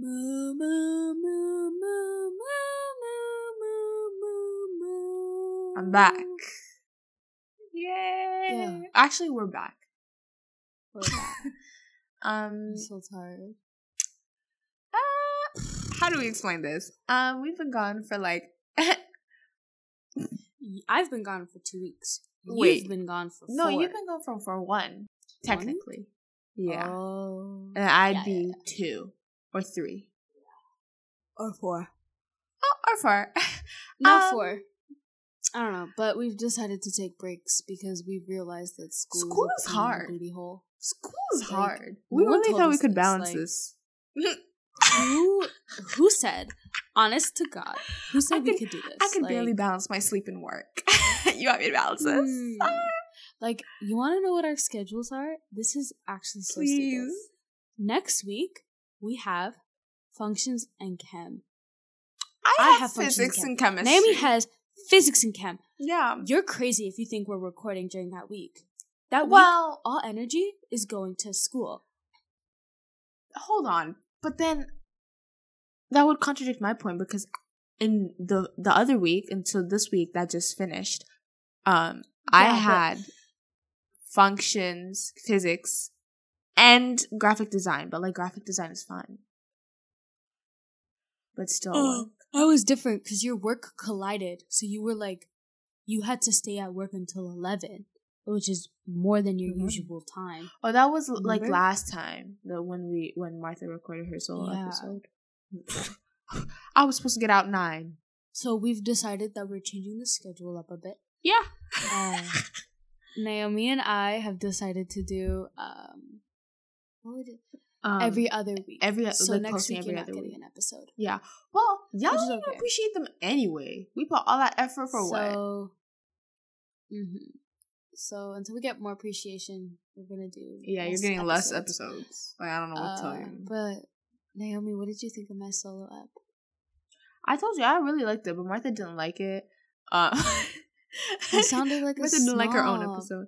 Moo, moo, moo, moo, moo, moo, moo, moo, I'm back. Yay! Yeah. Actually, we're back. We're back. Um, I'm so tired. uh, how do we explain this? Um, we've been gone for like I've been gone for two weeks. Wait. You've been gone for no, four. you've been gone for for one technically. Yeah, Oh. and I'd Yeah, be yeah, two or three Or four. oh, or four. Not Um, four. I don't know, but we've decided to take breaks because we've realized that school, School is pain in the hard. Booty hole. School is Like, hard. We one really thought we could this, balance like- this. Who who said? Honest to God, who said I we could do this? I can Like, barely balance my sleep and work. you want me to balance this? hmm. Like, you want to know what our schedules are? This is actually so. Please. Next week we have functions and chem. I, I have, have physics and and chemistry. Naomi has physics and chem. yeah. You're crazy if you think we're recording during that week. That week, Well, all energy is going to school. hold on. But then that would contradict my point because in the the other week until this week that just finished, um, I Yeah, but- had functions, physics, and graphic design. But like graphic design is fine. But still, Oh. I was different because your work collided. So you were like, you had to stay at work until 11, which is more than your Mhm. usual time. oh, that was like last time the when we when Martha recorded her solo Yeah. episode. I was supposed to get out nine. So we've decided that we're changing the schedule up a bit. Yeah. Uh, Naomi and I have decided to do um, what would it, Um, every other week. every- so like next week every you're not getting week. an episode. Yeah. Well, y'all don't even okay. appreciate them anyway. We put all that effort for what? so, hmm So until we get more appreciation, we're gonna do. Yeah, you're getting less episodes. Like I don't know what to tell Uh, you. But Naomi, what did you think of my solo app? I told you I really liked it, but Martha didn't like it. Uh, I sounded like a Martha didn't like her own episode.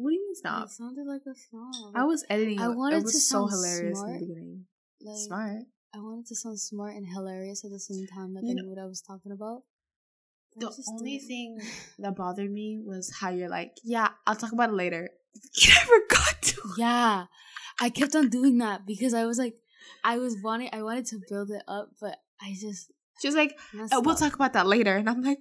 What do you mean stop? sounded like a snob. I was editing. I wanted it was to so sound hilarious in smart, the beginning. like, Smart. I wanted to sound smart and hilarious at the same time, like You I know- knew what I was talking about. I The only didn't. thing that bothered me was how you're like, yeah, I'll talk about it later. You never got to. Yeah, I kept on doing that because I was like, I was wanting, I wanted to build it up, but I just She was like, uh, we'll talk about that later, and I'm like,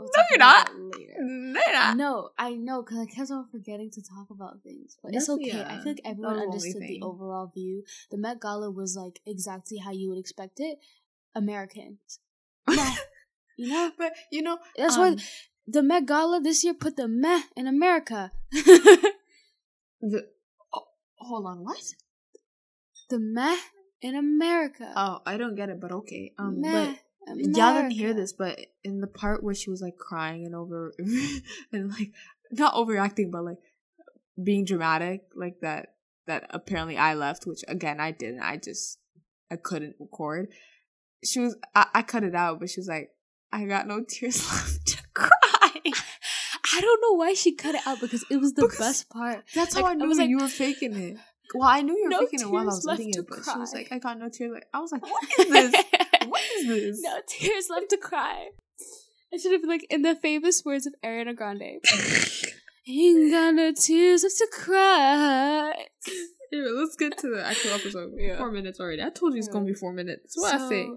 We'll No, you're not. later. no, you're not. No, I know because I kept on forgetting to talk about things, but it's That's- okay. I feel like everyone was the only understood the overall view. The Met Gala was like exactly how you would expect it. Americans, meh, you know. But you know, That's um, why the Met Gala this year put the meh in America. the oh, hold on, what? the meh in America. Oh, I don't get it, but okay. Um, meh. but Um, y'all didn't hear this, but in the part where she was like crying and over and like not overacting, but like being dramatic, like that that apparently I left, which again I didn't. I just I couldn't record. She was I, I cut it out, but she was like, I got no tears left to cry. I don't know why she cut it out because it was the Because best part. That's Like, how I I knew was like- you were faking it. Well, I knew you were No faking it while I was editing to it, but she was like, I got no tears. Like, I was like, what is this? Is this? no tears left to cry. I should have been like in the famous words of Ariana Grande. Ain't got no tears left to cry. Anyway, let's get to the actual episode. Yeah. Four minutes already. I told you it's gonna be four minutes. What I say.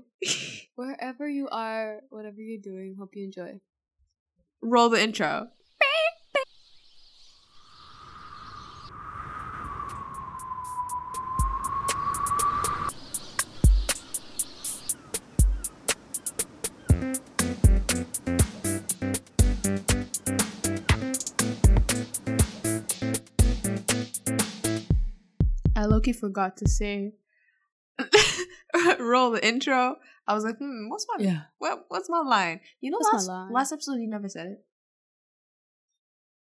Wherever you are, whatever you're doing, hope you enjoy. Roll the intro. I Loki forgot to say roll the intro. I was like, hmm, what's my Yeah. what what's my line? You know, What's my last line? last episode you never said it.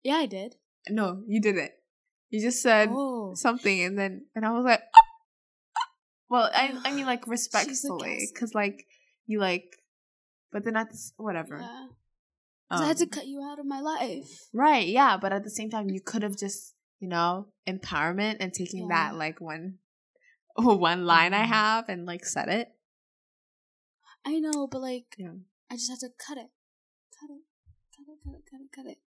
Yeah, I did. No, you didn't. You just said Oh. something, and then and I was like, well, I I mean like respectfully, because like you like, but then that's whatever. Yeah. 'Cause I had to Um, cut you out of my life. Right, yeah, but at the same time, you could have just, you know, empowerment and taking Yeah. that like one one line I Mhm. have and like said it. I know, but like, Yeah. I just had to cut it, cut it, cut it, cut it, cut it, cut it.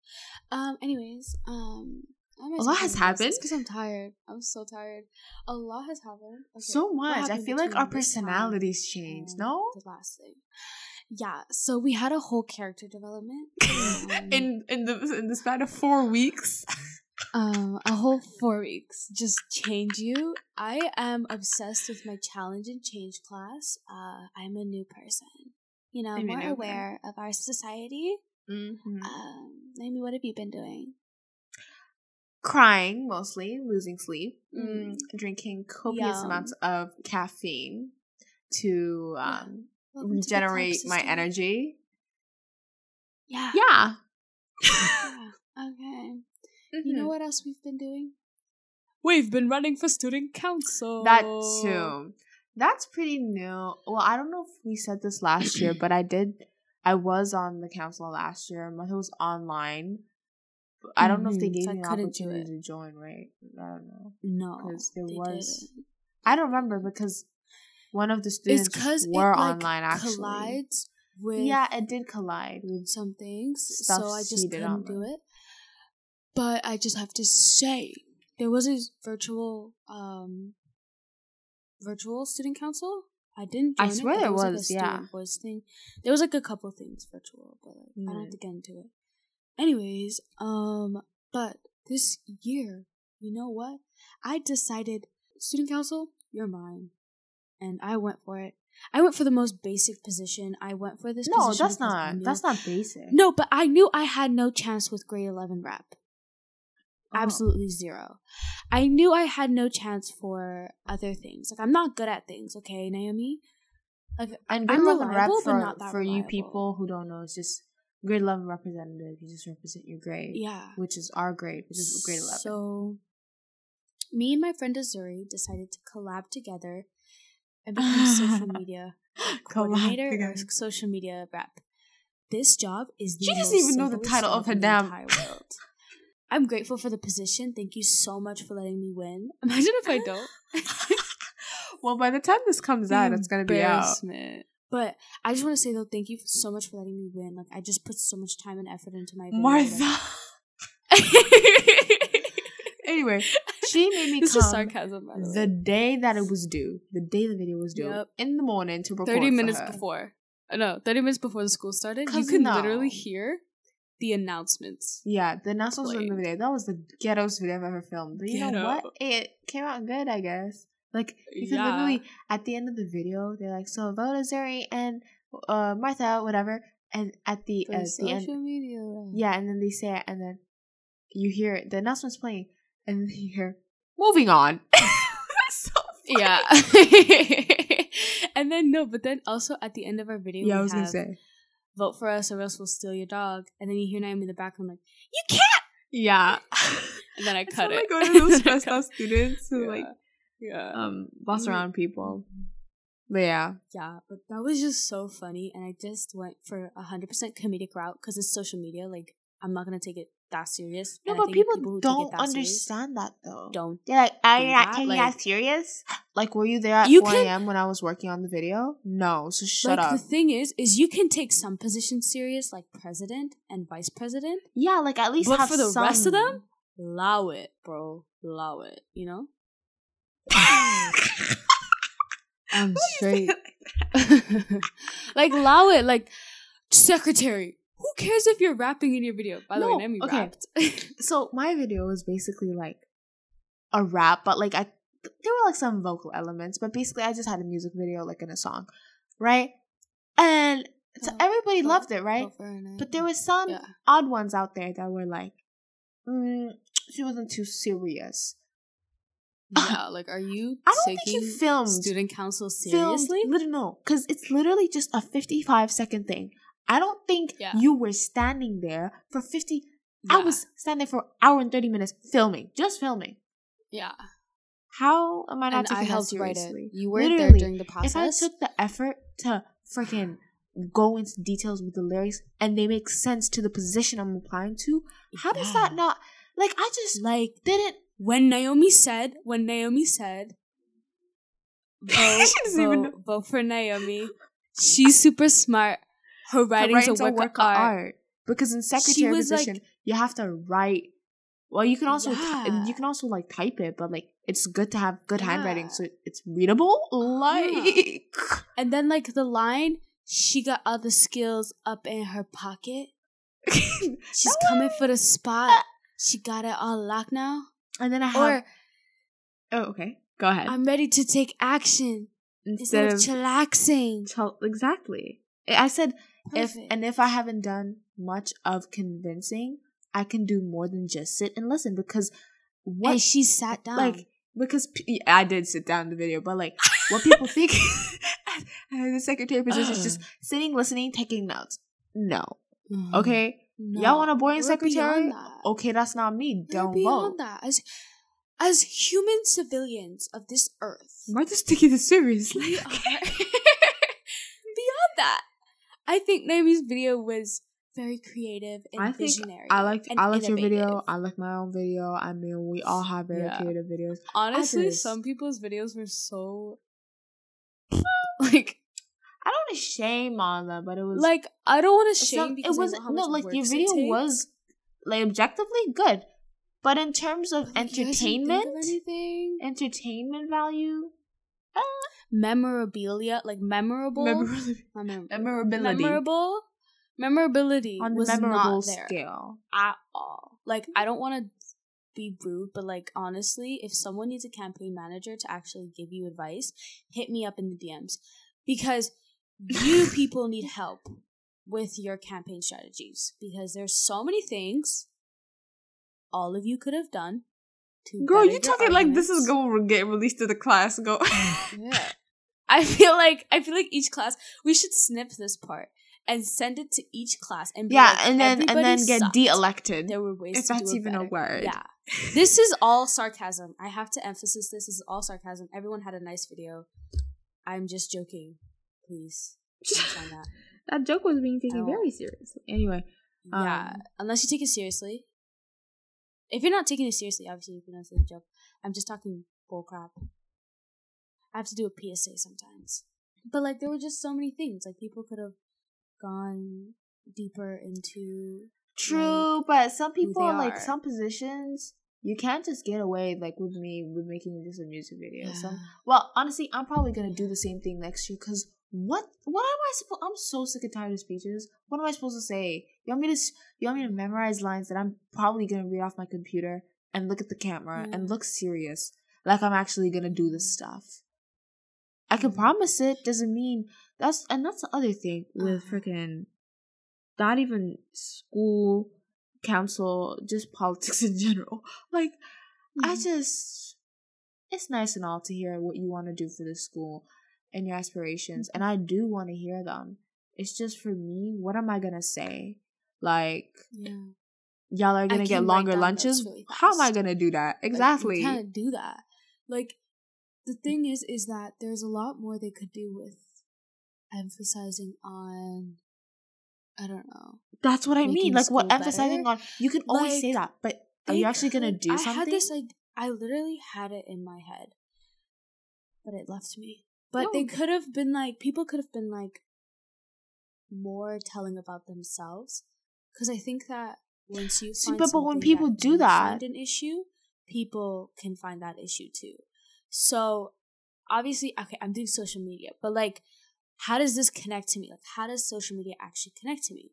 Um. Anyways, um. I A lot has happened. Because I'm tired. I'm so tired. A lot has happened. Okay, So much. I feel like our between this time personalities change. and No. The last thing. Yeah. So we had a whole character development. um, in in the in the span of four weeks. um a whole four weeks just change you i am obsessed with my challenge and change class uh i'm a new person you know I'm more aware of our society Mhm. um amy what have you been doing Crying mostly, losing sleep, Mm. mm, drinking copious Yum. amounts of caffeine to Yeah. um, Welcome to regenerate my energy. yeah Yeah. yeah okay you know Mhm. what else we've been doing we've been running for student council That too. That's pretty new. Well, I don't know if we said this last year, but I did. I was on the council last year. It was online. I don't know if they Mhm, gave so me an opportunity to join. Right? I don't know. no 'Cause there was- didn't. I don't remember because one of the it's students because were it like online actually. collides with Yeah, it did collide with some things, so I just couldn't do it. But I just have to say, there was a virtual, um, virtual student council. I didn't. I swear it, there was, like, a was, yeah. student voice thing. There was like a couple things virtual, but like, I don't Mm. have to get into it. Anyways, um, but this year, you know what? I decided student council, you're mine, and I went for it. I went for the most basic position. I went for this. No, that's not. That's not basic. no, but I knew I had no chance with grade 11 rep. Oh. Absolutely zero. I knew I had no chance for other things. Like, I'm not good at things, okay, Naomi? Like, And I'm grade eleven rep reliable, but for not that for you people who don't know, it's just grade eleven representative. You just represent your grade, yeah. which is our grade, which is grade eleven. So, me and my friend Azuri decided to collab together and become social media coordinator or social media rep. This job is the She doesn't even know the title of her damn- world. I'm grateful for the position. Thank you so much for letting me win. Imagine if I don't. well, by the time this comes out, it's gonna be out. But I just want to say though, thank you so much for letting me win. Like I just put so much time and effort into my. Martha. anyway, she made me this come sarcasm. The, day that it was due, the day the video was due, Yep. in the morning to record. Thirty minutes before. Uh, No, thirty minutes before the school started. you could no. literally hear the announcements. Yeah, the announcements in the video. That was the ghettoest video I've ever filmed. But you know what? It came out good, I guess. Like because Yeah. literally at the end of the video, they're like, "So vote Azuri and uh, Martha, whatever." And at the at the end, social media. yeah, and then they say it, and then you hear it, the announcement's playing, and then you hear, "Moving on." so. Yeah. and then no, but then also at the end of our video, yeah, I was gonna say, vote for us or else we'll steal your dog. And then you hear Naomi in the background like, you can't. yeah. And then I cut it. one of those And then I stressed out students who Yeah. like Yeah. um boss Mm. around people. But yeah, yeah, but that was just so funny, and I just went for a hundred percent comedic route because it's social media. Like, I'm not gonna take it that serious. no, but people, it don't serious understand that though. Don't. They're like, are you not taking that serious? Like, were you there at You 4 a.m. when I was working on the video? No, so shut like up. the thing is, is you can take some positions serious, like president and vice president, yeah, like at least but have for the rest of them, allow it, bro, allow it. You know. I'm straight. like allow it, like secretary. Who cares if you're rapping in your video? By the No, way, Nemi okay. rapped. so my video was basically like a rap, but like I there were like some vocal elements, but basically I just had a music video like in a song, right? And so Oh, everybody oh, loved it, right? But there was some yeah. odd ones out there that were like, mm, she wasn't too serious. yeah, like are you I don't think taking you filmed student council filmed seriously? literally no, because it's literally just a fifty-five second thing. I don't think Yeah. you were standing there for fifty. I was standing for an hour and thirty minutes filming, just filming. yeah. How am I not And I taking that helped write it. You were there during the process. If I took the effort to freaking go into details with the lyrics and they make sense to the position I'm applying to, how does that not like I just like didn't when Naomi said, when Naomi said, vote, She doesn't even vote, vote for Naomi. She's super smart. Her Her writing's a writing's work, of art. because in secretary was, like- position you have to write. Well, you can also Yeah. you can also like type it, but like it's good to have good handwriting so it's readable. Like And then like the line, she got all the skills up in her pocket. She's coming for the spot. Ah. She got it all locked now. and then I have. Or oh, okay. Go ahead. I'm ready to take action instead Instead of chillaxing. exactly. I said if and if I haven't done much of convincing, I can do more than just sit and listen because what and she sat down. like because p- I did sit down in the video, but like what people think the secretary position is just sitting, listening, taking notes. No, Mhm. okay, No. y'all want a boring We're secretary? that. Okay, that's not me. We're Don't vote. that. As as human civilians of this earth, Martha's taking this seriously. we are. I think Naomi's video was very creative and I visionary. I liked and I liked your video. I like my own video. I mean, we all have very Yeah. creative videos. Honestly, some people's videos were so like I don't want to shame on them, but it was like I don't want to shame not- because it was no like your video was like objectively good, but in terms of Like, you guys didn't think of entertainment, entertainment value, memorabilia like memorable memorability, memorability memorable memorability on the was memorable not there scale. at all. Like I don't want to be rude, but like honestly, if someone needs a campaign manager to actually give you advice, hit me up in the DMs because you people need help with your campaign strategies because there's so many things all of you could have done to Girl, you talking like this is going to get released to the class? Go. Yeah. I feel like I feel like each class we should snip this part and send it to each class and be yeah, like, and then and then get de-elected. There were ways if to that's do it even a word. Yeah. This is all sarcasm. I have to emphasize this. This is all sarcasm. Everyone had a nice video. I'm just joking. Please. that. that joke was being taken very seriously. Anyway, yeah. Um, Unless you take it seriously. If you're not taking it seriously, obviously you can know it's a joke. I'm just talking bull crap. I have to do a PSA sometimes. But like there were just so many things. Like people could have gone deeper into True, but some people like are. some positions you can't just get away like with me with making just a music video. Yeah. well, honestly, I'm probably gonna do the same thing next year because what what am I supposed? I'm so sick and tired of speeches. What am I supposed to say? You want me to you want me to memorize lines that I'm probably gonna read off my computer and look at the camera Yeah. and look serious like I'm actually gonna do this mm. stuff. I can Mhm. promise it doesn't mean that's and that's the other thing with Uh-huh. freaking not even school council just politics in general like i Mhm. just it's nice and all to hear what you want to do for the school and your aspirations and Mm-hmm. i do want to hear them it's just for me what am i gonna say like Yeah. y'all are gonna get longer lunches really how am i gonna do that exactly Like, you can't do that. Like the mm. thing is, is that there's a lot more they could do with emphasizing on. I don't know. that's what i mean like what school emphasizing better. on you can always say that but are you actually gonna do I something had this like I literally had it in my head, but it left me. But they could have been like people could have been like more telling about themselves because I think that once you See, find but- but when people do that- find an issue, people can find that issue too. So obviously, okay, I'm doing social media, but like, how does this connect to me? Like, how does social media actually connect to me?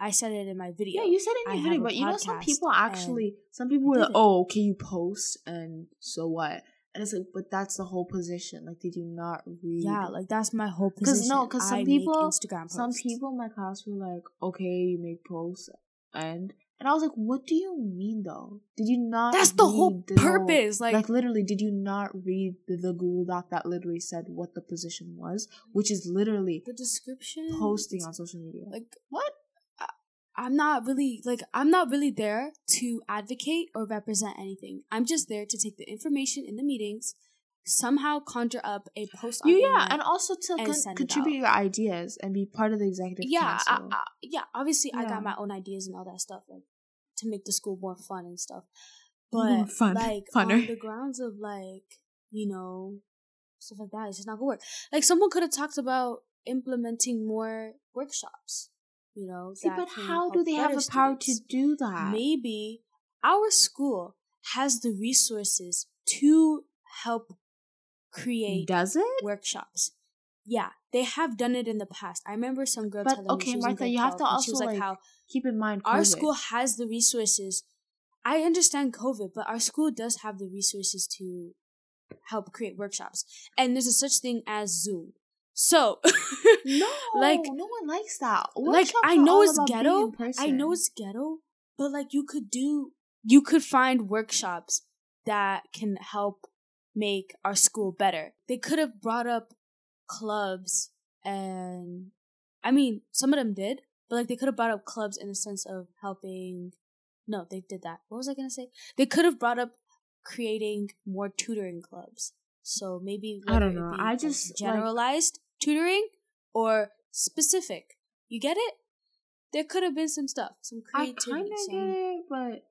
I said it in my video. Yeah, you said it in your video, but you know some people actually some people were like. Oh, okay, you post and so what? And it's like, but that's the whole position. Like, did you not read? Yeah, like that's my whole position. because no, because some I people, Instagram posts. some people in my class were like, okay, you make posts, and and I was like, what do you mean though? Did you not? That's the whole the purpose. like, Like, literally, did you not read the, the Google Doc that literally said what the position was, which is literally the description, posting on social media? Like, what? I'm not really like I'm not really there to advocate or represent anything. I'm just there to take the information in the meetings, somehow conjure up a post. You yeah, and also to and con- contribute your ideas and be part of the executive yeah, I. I, yeah. Obviously, I got my own ideas and all that stuff, like to make the school more fun and stuff. More But fun. like Funner. on the grounds of like you know stuff like that. It's just not gonna work. Like someone could have talked about implementing more workshops. You know, See, but how do they have the power to do that? Maybe our school has the resources to help create Does it? workshops. Yeah, they have done it in the past. I remember some girl But, telling me okay, she was Martha, you have to 12, she was also, like like, how Keep in mind, our school has the resources. I understand COVID, but our school does have the resources to help create workshops. And there's a such thing as Zoom. So, No, like- no one likes that. like I know it's ghetto. I know it's ghetto, but like you could do, you could find workshops that can help make our school better. They could have brought up clubs and I mean, some of them did, but like they could have brought up clubs in the sense of helping. No, they did that. What was I gonna say? They could have brought up creating more tutoring clubs. So maybe I don't know. I like, just, like- generalized tutoring or specific. You get it? There could have been some stuff, some creativity. I kind of get it, but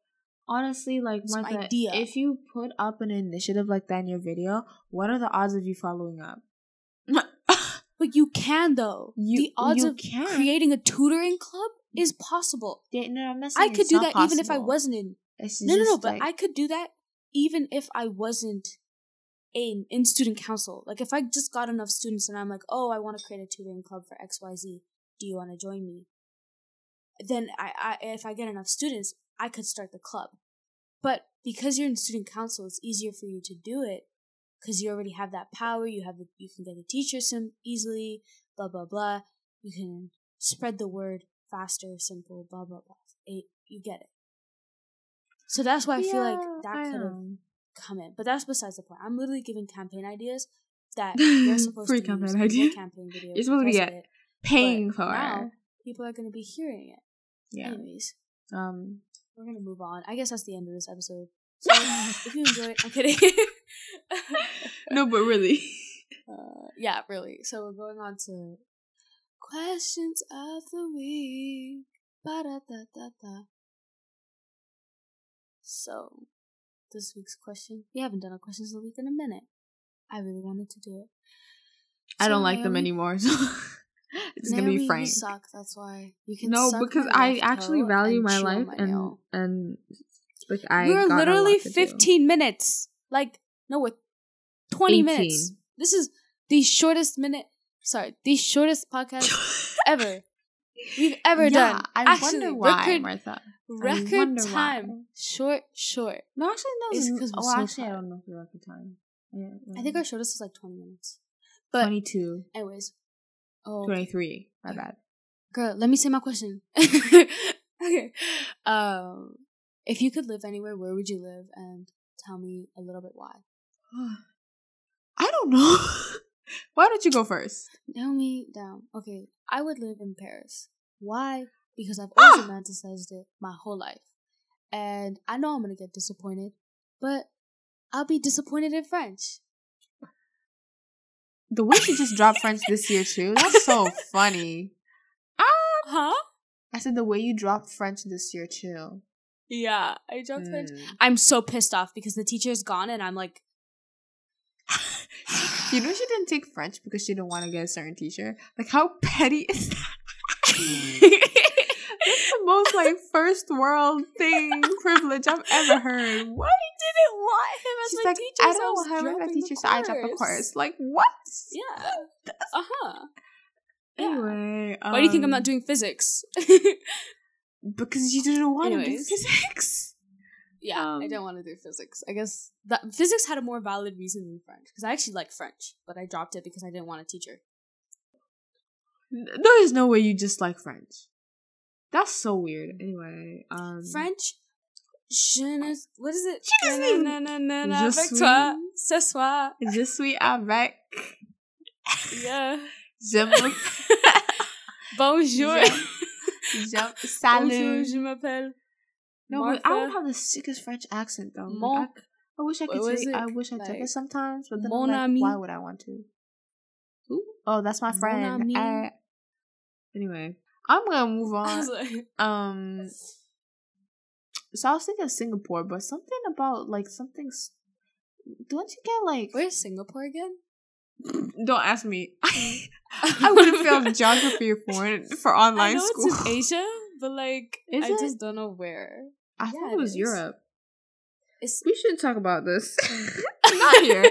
honestly, like Martha, idea. if you put up an initiative like that in your video, what are the odds of you following up? But you can though. You- the odds of can. creating a tutoring club is possible. yeah, no, I'm not saying I could do that even if I wasn't in. No, no, no. just, But I could do that even if I wasn't in in student council. Like if I just got enough students and I'm like, oh, I want to create a tutoring club for X Y Z. Do you want to join me? Then I, I if I get enough students, I could start the club. But because you're in student council, it's easier for you to do it because you already have that power. You have the, you can get the teachers some easily. Blah blah blah. You can spread the word faster, simple. Blah blah blah. It, you get it. So that's why I feel like that could have come in. But that's besides the point. I'm literally giving campaign ideas that you're supposed Free to campaign use idea. campaign video. You're supposed to be it. paying for now, it. people are going to be hearing it. Yeah. Anyways, Um. we're going to move on. I guess that's the end of this episode. So if you enjoy it, I'm kidding. No, but really. uh, yeah, really. So we're going on to questions of the week. Ba-da-da-da-da. So, this week's question. We haven't done a questions of the week in a minute. I really wanted to do it. I don't like them anymore. So it's gonna Naomi, be You frank. suck. That's why you can. No, because I actually value my life my and nail. and like I. We're literally to do. 15 minutes. Like, no, with 20 minutes. This is the shortest minute, sorry, the shortest podcast ever we've ever yeah, done. I actually, wonder why, record, Martha. record time. why. Short, short. No, actually, no. It's It's 'cause we're oh, so actually, I don't know if the record time. Yeah, I think our shortest is like 20 minutes. But, twenty-two. anyways. Oh, 23. My bad. girl, let me say my question. okay. Um, if you could live anywhere, where would you live? And tell me a little bit why. I don't know. Why don't you go first? Nail me down. Okay, I would live in Paris. Why? Because I've always Ah! romanticized it my whole life. And I know I'm gonna get disappointed, but I'll be disappointed in French. The way she just dropped French this year too. That's so funny. Huh? I said the way you dropped French this year too. Yeah, I dropped French. Mm. I'm so pissed off because the teacher's gone and I'm like, You know she didn't take French because she didn't want to get a certain teacher. Like how petty is that? It's the most like first world thing privilege I've ever heard. What? didn't want him as She's my like, teacher. I don't have him as a the teacher, so I dropped the course. Like what? Yeah. Uh huh. Yeah. Anyway, Why do you think I'm um, not doing physics? Because you didn't want to do physics. Yeah, I Um, don't want to do physics. I guess that physics had a more valid reason than French because I actually like French, but I dropped it because I didn't want a teacher. There is no way you just like French. That's so weird. Anyway, um, French, je ne, what is it? She doesn't Na, na, na, na, Je avec suis- toi, ce soir. Je suis avec. Yeah. Je me. Bonjour. Je, je, Bonjour, salut. je m'appelle. No, but I Martha. would have the sickest French accent though. Like, I, I wish I could it? I wish I took it sometimes, but then like, why would I want to? Ooh. Oh, that's my friend. I- anyway, I'm gonna move on. like, Um, so I was thinking of Singapore, but something about like something. Don't you get like? where's Singapore again? don't ask me. I would have failed geography for for online I know school. it's in Asia, but like Is I it? just don't know where. I Yeah, thought it was. Europe. It's We shouldn't talk about this. Not here.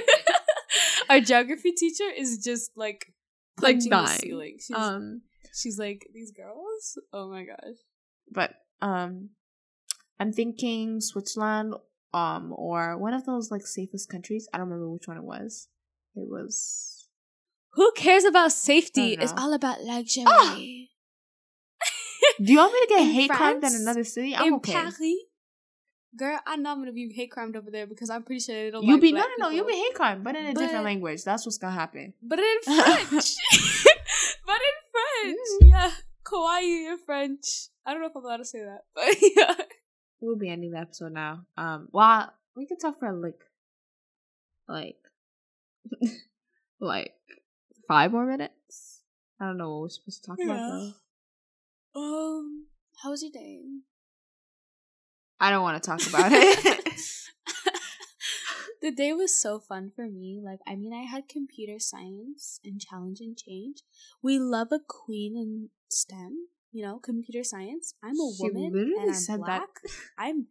Our geography teacher is just like Like punching dying. ceiling. She's, Um, she's like these girls. Oh my gosh. but um, I'm thinking Switzerland, um, or one of those like safest countries. I don't remember which one it was. It was. Who cares about safety? It's all about luxury. Ah! Do you want me to get In hate crimed in another city? I'm In okay. Paris, girl, I know I'm gonna be hate crimed over there because I'm pretty sure they don't. You like be no no no. You'll be hate crime, but in a But- different language. That's what's gonna happen. But in French. but in French. Mm. Yeah. Kawaii in French. I don't know if I'm allowed to say that, but yeah. We'll be ending the episode now. Um, well, we can talk for like, like, like five more minutes. I don't know what we're supposed to talk about. Though. Um, how was your day? I don't want to talk about it. the day was so fun for me. Like, I mean, I had computer science and challenge and change. We love a queen in STEM. You know, computer science. I'm a She woman literally and I'm said that. I'm,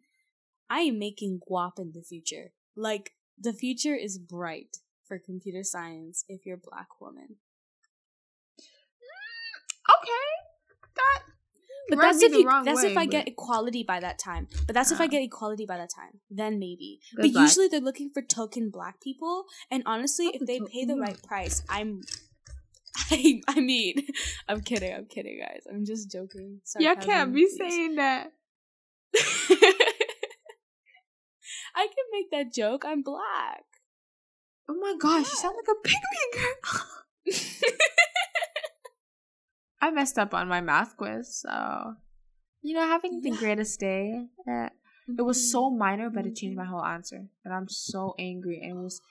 I am making guap in the future. Like, the future is bright for computer science if you're a black woman. okay, that. But that's if you. That's if way, I get equality by that time. But that's if I Ah. get equality by that time. Then maybe. Good but luck. usually they're looking for token black people. And honestly, Not if they pay the right price, I'm. I I mean, I'm kidding. I'm kidding, guys. I'm just joking. You can't be Sarcasm, saying that. I can make that joke. I'm black. Oh my gosh, you sound like a pick-me girl. I messed up on my math quiz, so you know, having the greatest day. Uh, it was so minor, but it changed my whole answer, and I'm so angry. And it was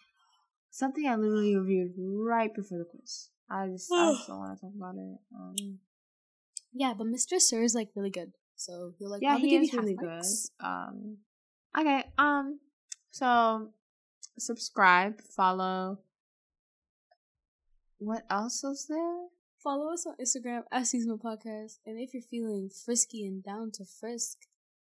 something I literally reviewed right before the quiz. I just, I just don't want to talk about it. Um, Yeah, but Mr. Sir is like really good. So he'll like yeah, he is really good. Um, okay. Um, so subscribe, follow. What else is there? Follow us on Instagram at Seasonal Podcast. And if you're feeling frisky and down to frisk,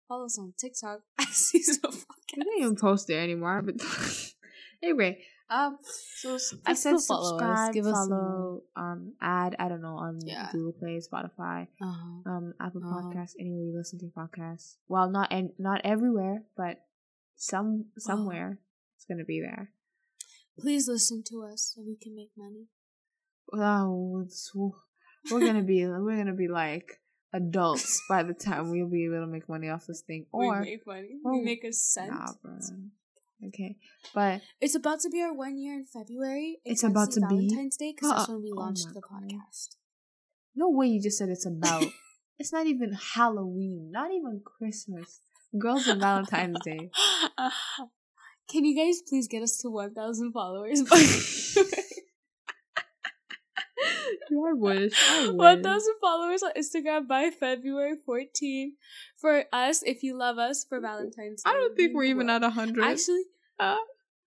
follow us on TikTok at Seasonal I Podcast. don't even post there anymore, but anyway, um, so I said us. subscribe, Give us some- follow, um, add. I don't know on Yeah. Google Play, Spotify, Uh-huh. um, Apple Uh-huh. Podcasts, anywhere you listen to podcasts. Well, not and not everywhere, but some Uh-huh. somewhere it's gonna be there. Please listen to us so we can make money. Oh, we're gonna be we're gonna be like adults by the time we'll be able to make money off this thing. Or we make money. or- we make a cent. nah. Okay, but It's about to be our one year in February. It's about actually to be? Valentine's Day because that's Uh, when we oh launched my the God. podcast. No way you just said it's about. it's not even Halloween, not even Christmas. Girls and Valentine's Day. Can you guys please get us to 1,000 followers? I wish. I 1,000 followers on Instagram by February 14. For us, if you love us for Valentine's Day. I don't think we we're even at a hundred. Actually, Uh,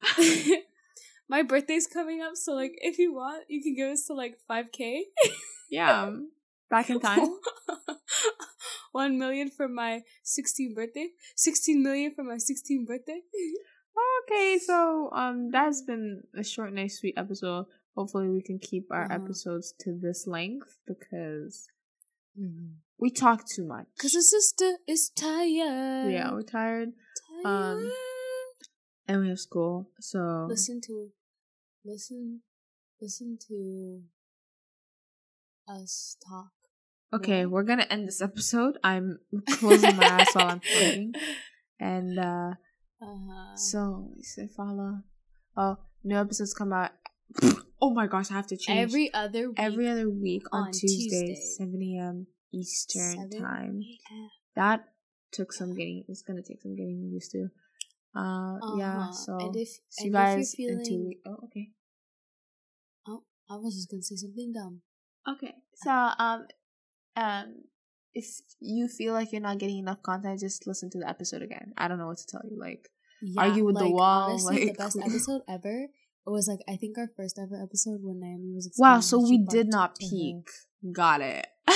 my birthday's coming up, so like if you want, you can give us to like 5k. yeah. um, Back in time. 1 million for my 16th birthday. 16 million for my 16th birthday. okay, so um, that's been a short, nice, sweet episode. Hopefully, we can keep our Uh-huh. episodes to this length because we talk too much. Cause the sister is tired. yeah, we're tired um, Tired. and we have school. So listen to listen listen to us talk. Okay, we're gonna end this episode. I'm closing my eyes while I'm talking. And uh Uh-huh. so we say follow. Oh, new episodes come out. Oh my gosh, I have to change. every other week, Every other week on, on Tuesday, Tuesday. 7 a.m. Eastern 7 time. That took some getting it's gonna take some getting used to. Uh yeah, Uh-huh. so and if see you guys you're in two weeks. Oh, okay. oh, I was just gonna say something dumb. Okay. So um um if you feel like you're not getting enough content, just listen to the episode again. I don't know what to tell you. Like Yeah, Argue with the wall, Honestly, like- the best episode ever was like I think our first ever episode when Naomi was. Wow, so we did not peak. Got it.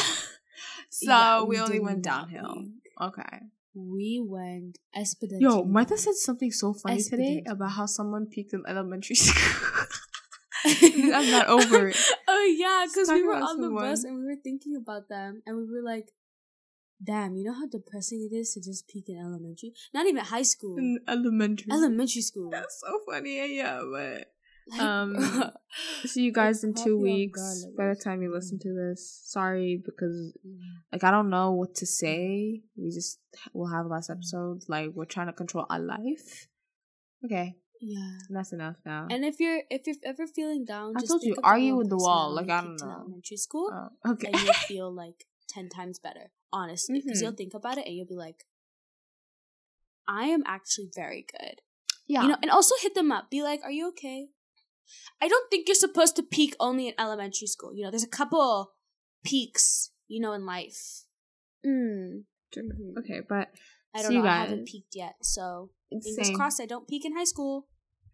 so Yeah, we, only went downhill. peak. Okay. We went exponentially. Yo, Martha said something so funny today about how someone peaked in elementary school. I'm not over it. oh yeah, because we were on the bus and we were thinking about them, and we were like, "Damn, you know how depressing it is to just peak in elementary? Not even high school, In elementary. elementary school. That's so funny. Yeah, but um, see you guys in two weeks. By the time you listen to this, sorry because like I don't know what to say. We just will have less Mm. episodes. Like we're trying to control our life. Okay, yeah. that's enough now. And if you're if you're ever feeling down, I just told you, argue with the wall, like, I don't know. elementary school, Oh, okay. and you'll feel like ten times better, honestly, because Mhm. you'll think about it and you'll be like, I am actually very good. yeah. You know, and also hit them up. Be like, "Are you okay?" I don't think you're supposed to peak only in elementary school. You know, there's a couple peaks, you know, in life. Mm. Mhm. okay, but I don't See know. you I haven't peaked yet, so fingers same. crossed I don't peak in high school.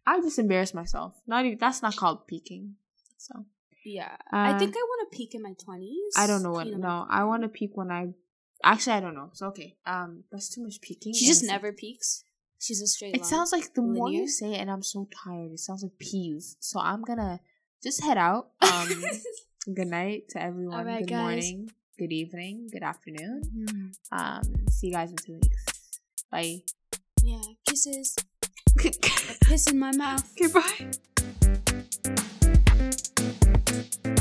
I just embarrassed myself. Not even that's not called peaking. So Yeah, I Uh, think I want to peak in my twenties. I don't know what. no, I want to peak when I. Actually, I don't know. So okay, um, that's too much peaking. She just it's like- never peaks. She's a straight. It line. sounds like the Linear. more you say it, and I'm so tired. It sounds like peas. So I'm gonna just head out. Um, good night to everyone. Good guys. morning. Good evening. Good afternoon. Mm-hmm. Um, see you guys in two weeks. Bye. Yeah, kisses. piss in my mouth. Goodbye. Okay,